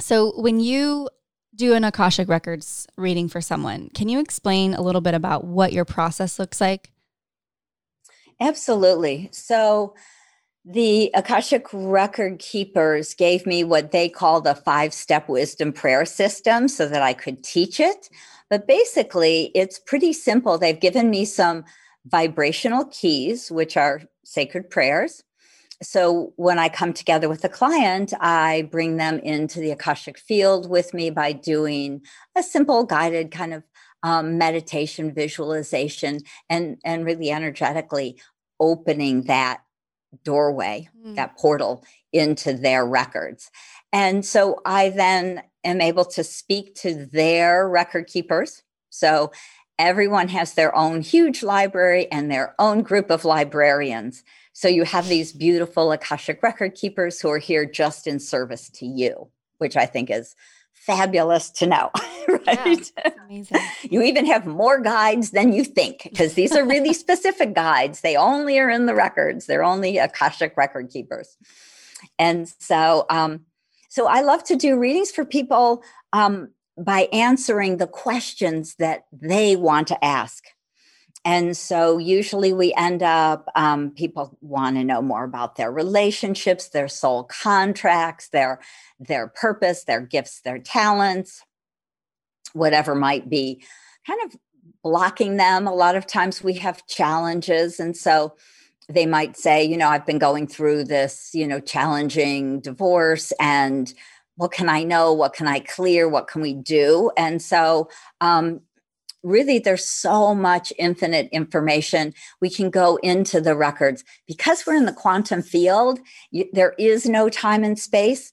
so when you do an Akashic Records reading for someone, can you explain a little bit about what your process looks like? Absolutely. So, the Akashic Record Keepers gave me what they call the five step wisdom prayer system so that I could teach it. But basically, it's pretty simple. They've given me some vibrational keys, which are sacred prayers so when I come together with a client, I bring them into the Akashic field with me by doing a simple guided kind of um, meditation visualization and and really energetically opening that doorway, mm. that portal into their records. And so I then am able to speak to their record keepers. So everyone has their own huge library and their own group of librarians. So you have these beautiful Akashic record keepers who are here just in service to you, which I think is fabulous to know, right? Yeah, amazing. you even have more guides than you think because these are really specific guides. They only are in the records. They're only Akashic record keepers. And so um so I love to do readings for people um by answering the questions that they want to ask. And so usually we end up, um, people want to know more about their relationships, their soul contracts, their, their purpose, their gifts, their talents, whatever might be kind of blocking them. A lot of times we have challenges. And so they might say, you know, I've been going through this, you know, challenging divorce and what can I know? What can I clear? What can we do? And so um, really there's so much infinite information. We can go into the records. Because we're in the quantum field you, there is no time and space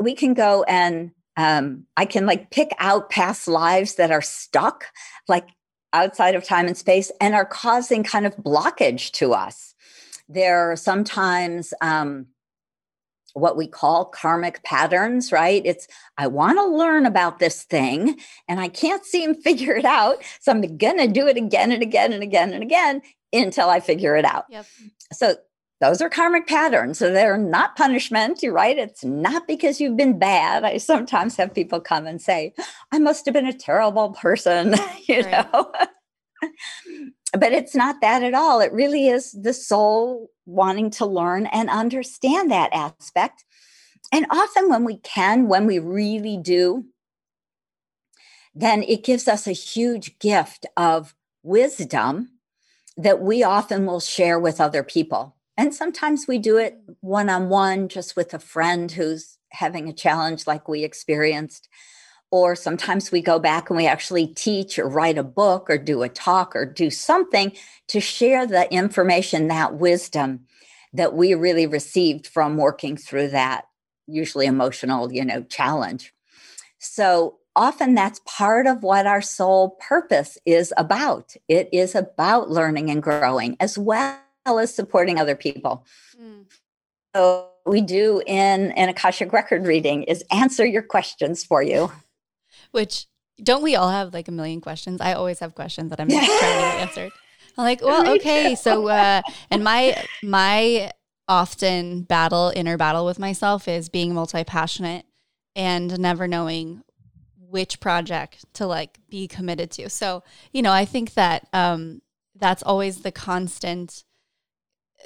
we can go and um, i can like pick out past lives that are stuck like outside of time and space and are causing kind of blockage to us. There are sometimes um, what we call karmic patterns, right? It's, I want to learn about this thing and I can't seem to figure it out. So I'm going to do it again and again and again and again until I figure it out. Yep. So those are karmic patterns. So they're not punishment. You're right. It's not because you've been bad. I sometimes have people come and say, I must have been a terrible person, you right. know. but it's not that at all. It really is the soul wanting to learn and understand that aspect. And often, when we can, when we really do, then it gives us a huge gift of wisdom that we often will share with other people. And sometimes we do it one on one, just with a friend who's having a challenge like we experienced or sometimes we go back and we actually teach or write a book or do a talk or do something to share the information, that wisdom that we really received from working through that usually emotional, you know, challenge. So often that's part of what our soul purpose is about. It is about learning and growing as well as supporting other people. Mm. So we do in an Akashic record reading is answer your questions for you. Which don't we all have like a million questions? I always have questions that I'm trying to get answered. I'm like, well, okay, so uh, and my my often battle inner battle with myself is being multi passionate and never knowing which project to like be committed to. So, you know, I think that um that's always the constant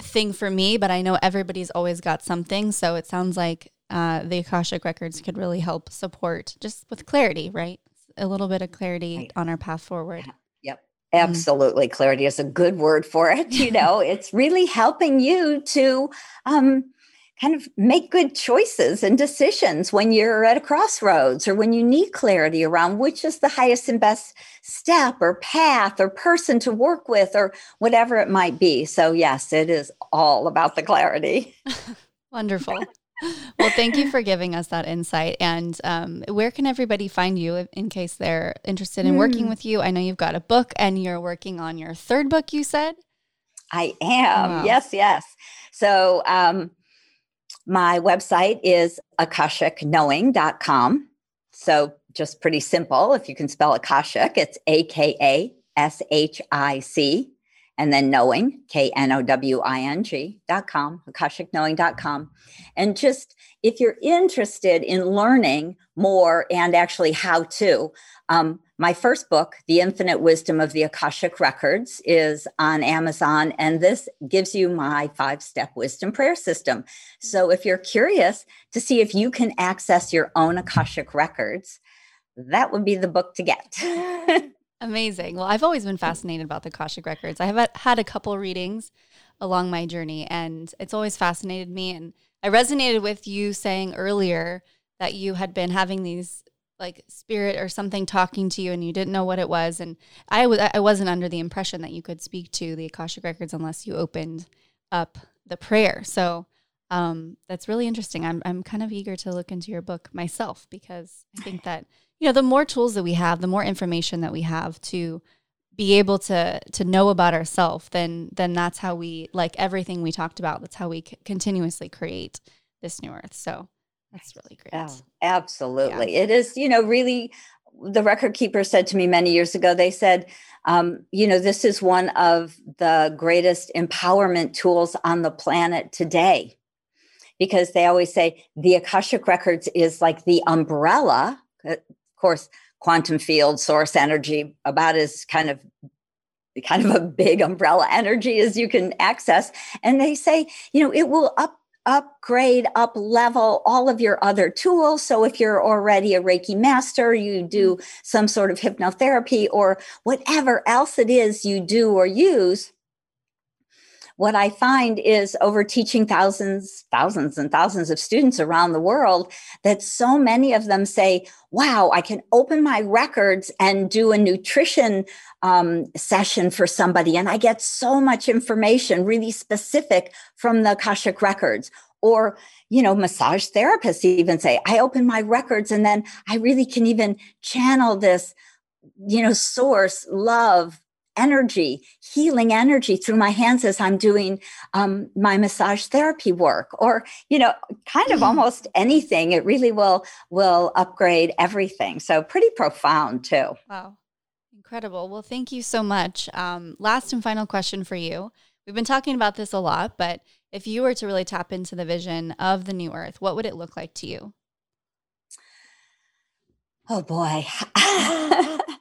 thing for me, but I know everybody's always got something. So it sounds like uh, the Akashic Records could really help support just with clarity, right? A little bit of clarity right. on our path forward. Yep. Absolutely. Mm. Clarity is a good word for it. You know, it's really helping you to um, kind of make good choices and decisions when you're at a crossroads or when you need clarity around which is the highest and best step or path or person to work with or whatever it might be. So, yes, it is all about the clarity. Wonderful. Well, thank you for giving us that insight. And um, where can everybody find you in case they're interested in mm. working hmm. with you? I know you've got a book and you're working on your third book, you said? I am. Wow. Yes, yes. So, um, my website is akashicknowing.com. So just pretty simple. If you can spell Akashic, it's A K A S H I C and then knowing, K N O W I N G dot com, akashicknowing.com. And just if you're interested in learning more and actually how to, um, my first book, The Infinite Wisdom of the Akashic Records, is on Amazon, and this gives you my five step wisdom prayer system. So if you're curious to see if you can access your own Akashic records, that would be the book to get. Amazing. Well, I've always been fascinated about the Akashic records. I have had a couple readings along my journey, and it's always fascinated me. And I resonated with you saying earlier that you had been having these like spirit or something talking to you and you didn't know what it was and I was I wasn't under the impression that you could speak to the Akashic records unless you opened up the prayer. So um, that's really interesting. I'm I'm kind of eager to look into your book myself because I think that you know the more tools that we have, the more information that we have to be able to to know about ourselves, then then that's how we like everything we talked about. That's how we c- continuously create this new earth. So that's really great. Yeah, absolutely. Yeah. It is, you know, really the record keeper said to me many years ago, they said, um, you know, this is one of the greatest empowerment tools on the planet today. Because they always say the Akashic Records is like the umbrella. Of course, quantum field, source energy, about as kind of kind of a big umbrella energy as you can access. And they say, you know, it will up upgrade, up level all of your other tools. So if you're already a Reiki master, you do mm-hmm. some sort of hypnotherapy or whatever else it is you do or use. What I find is over teaching thousands, thousands and thousands of students around the world that so many of them say, wow, I can open my records and do a nutrition um, session for somebody. And I get so much information, really specific from the Akashic records. Or, you know, massage therapists even say, I open my records and then I really can even channel this, you know, source, love, energy, healing energy through my hands as I'm doing um, my massage therapy work, or you know, kind of mm-hmm. almost anything. It really will will upgrade everything. So pretty profound too. Wow. Incredible. Well, thank you so much. Um, last and final question for you. We've been talking about this a lot, but if you were to really tap into the vision of the new earth, what would it look like to you? Oh boy.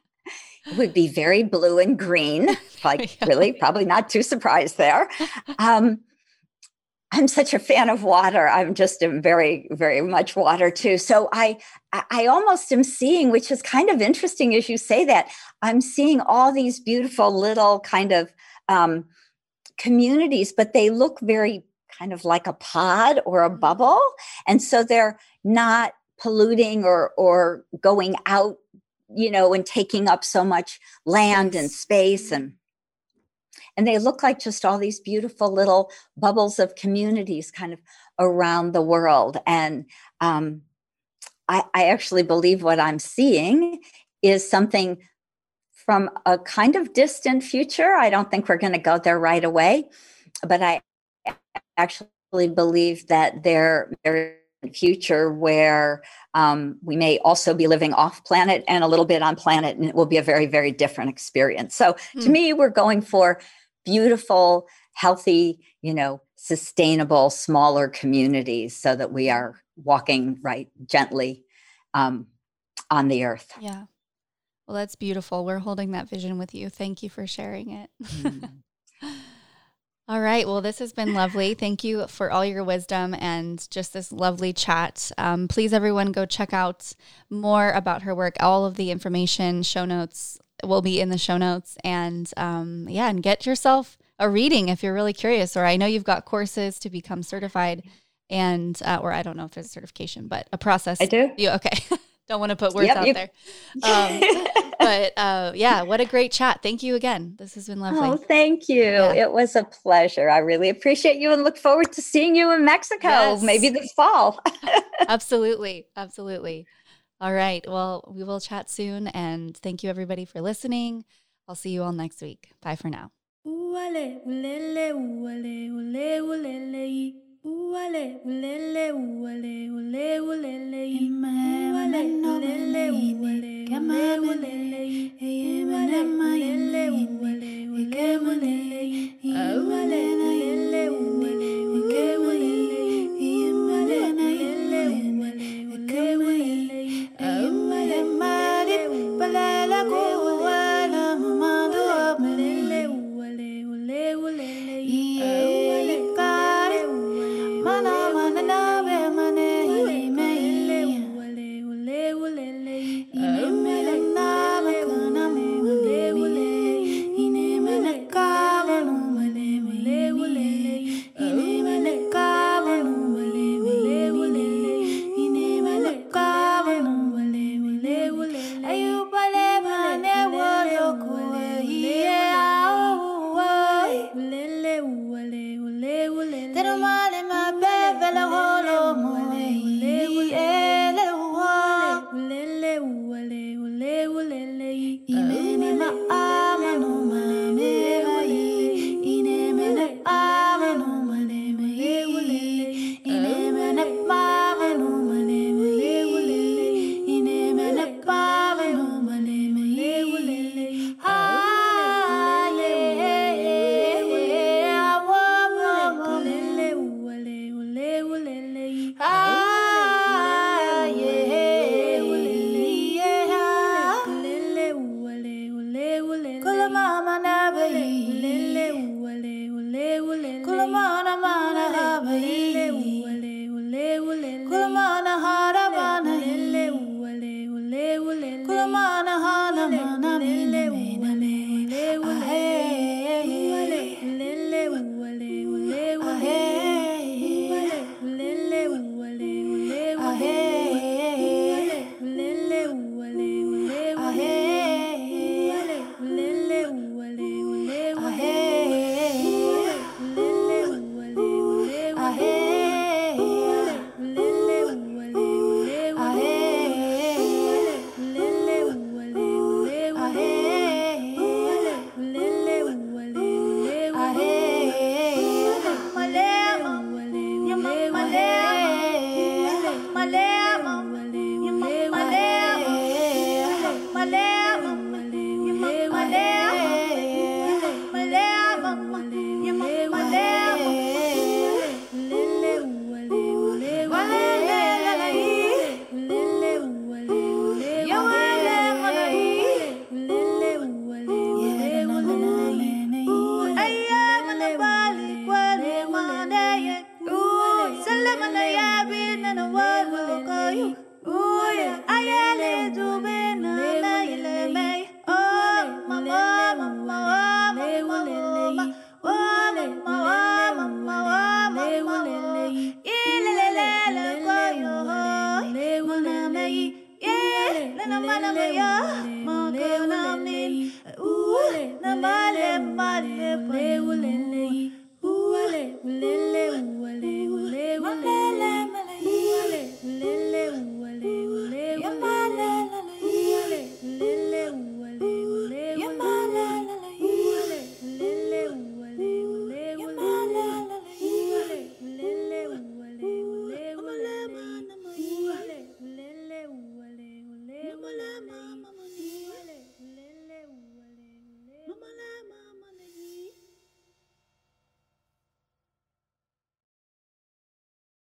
it would be very blue and green. Like, really, probably not too surprised there. Um, I'm such a fan of water. I'm just a very, very much water too. So I, I almost am seeing, which is kind of interesting as you say that. I'm seeing all these beautiful little kind of um, communities, but they look very kind of like a pod or a mm-hmm. bubble, and so they're not polluting or or going out, you know, and taking up so much land and space and and they look like just all these beautiful little bubbles of communities kind of around the world. And um, I, I actually believe what I'm seeing is something from a kind of distant future. I don't think we're going to go there right away, but I actually believe that there there future where um, we may also be living off planet and a little bit on planet and it will be a very very different experience so mm. to hmm. me we're going for beautiful healthy you know sustainable smaller communities so that we are walking right gently um, on the earth yeah well, that's beautiful. We're holding that vision with you. Thank you for sharing it. Mm. all right. Well, this has been lovely. Thank you for all your wisdom and just this lovely chat. Um, please, everyone, go check out more about her work. All of the information, show notes will be in the show notes. And um, yeah, and get yourself a reading if you're really curious. Or I know you've got courses to become certified and uh, or I don't know if there's a certification, but a process. I do. You okay? don't want to put words yep, out you... there. Um, but uh, yeah, what a great chat. Thank you again. This has been lovely. Oh, thank you. Yeah. It was a pleasure. I really appreciate you and look forward to seeing you in Mexico yes. maybe this fall. absolutely. Absolutely. All right. Well, we will chat soon. And thank you, everybody, for listening. I'll see you all next week. Bye for now. Uwale ulele uwale ule ulele ime ule ulele uwale kama ulele ime ma ile